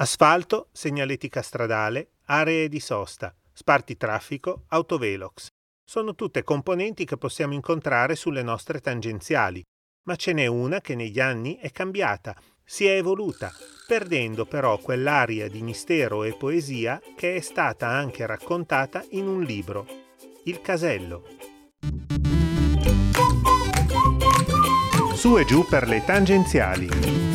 Asfalto, segnaletica stradale, aree di sosta, spartitraffico, autovelox. Sono tutte componenti che possiamo incontrare sulle nostre tangenziali, ma ce n'è una che negli anni è cambiata, si è evoluta, perdendo però quell'aria di mistero e poesia che è stata anche raccontata in un libro, Il casello. Su e giù per le tangenziali.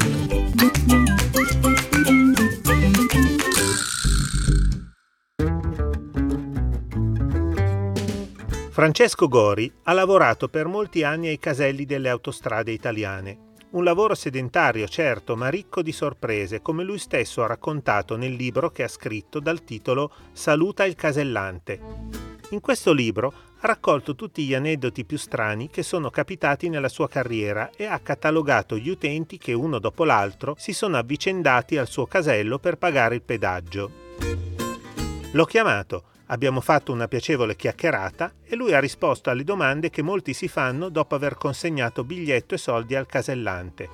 Francesco Gori ha lavorato per molti anni ai caselli delle autostrade italiane. Un lavoro sedentario, certo, ma ricco di sorprese, come lui stesso ha raccontato nel libro che ha scritto dal titolo Saluta il casellante. In questo libro ha raccolto tutti gli aneddoti più strani che sono capitati nella sua carriera e ha catalogato gli utenti che uno dopo l'altro si sono avvicendati al suo casello per pagare il pedaggio. L'ho chiamato, abbiamo fatto una piacevole chiacchierata e lui ha risposto alle domande che molti si fanno dopo aver consegnato biglietto e soldi al casellante.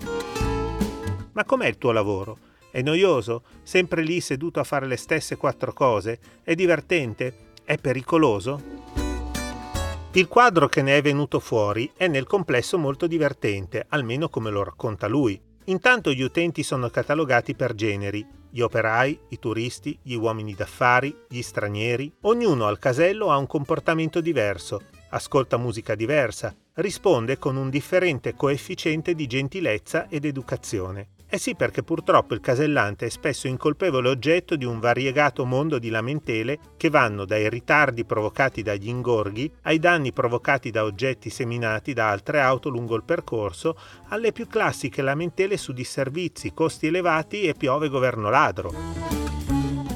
Ma com'è il tuo lavoro? È noioso? Sempre lì seduto a fare le stesse quattro cose? È divertente? È pericoloso? Il quadro che ne è venuto fuori è nel complesso molto divertente, almeno come lo racconta lui. Intanto gli utenti sono catalogati per generi, gli operai, i turisti, gli uomini d'affari, gli stranieri. Ognuno al casello ha un comportamento diverso, ascolta musica diversa, risponde con un differente coefficiente di gentilezza ed educazione. Eh sì, perché purtroppo il casellante è spesso incolpevole oggetto di un variegato mondo di lamentele che vanno dai ritardi provocati dagli ingorghi ai danni provocati da oggetti seminati da altre auto lungo il percorso, alle più classiche lamentele su disservizi, costi elevati e piove governo ladro.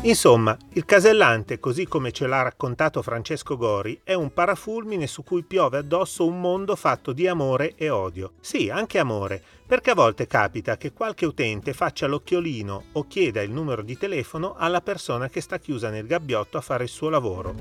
Insomma, il casellante, così come ce l'ha raccontato Francesco Gori, è un parafulmine su cui piove addosso un mondo fatto di amore e odio. Sì, anche amore, perché a volte capita che qualche utente faccia l'occhiolino o chieda il numero di telefono alla persona che sta chiusa nel gabbiotto a fare il suo lavoro.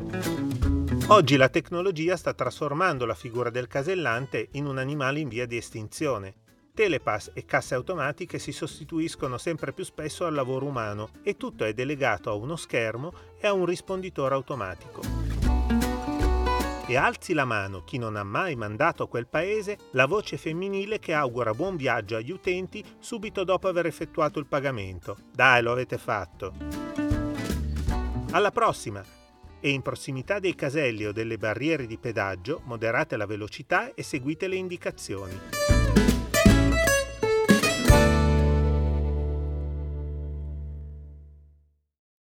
Oggi la tecnologia sta trasformando la figura del casellante in un animale in via di estinzione. Telepass e casse automatiche si sostituiscono sempre più spesso al lavoro umano e tutto è delegato a uno schermo e a un risponditore automatico. E alzi la mano chi non ha mai mandato a quel paese la voce femminile che augura buon viaggio agli utenti subito dopo aver effettuato il pagamento. Dai, lo avete fatto. Alla prossima! E in prossimità dei caselli o delle barriere di pedaggio moderate la velocità e seguite le indicazioni.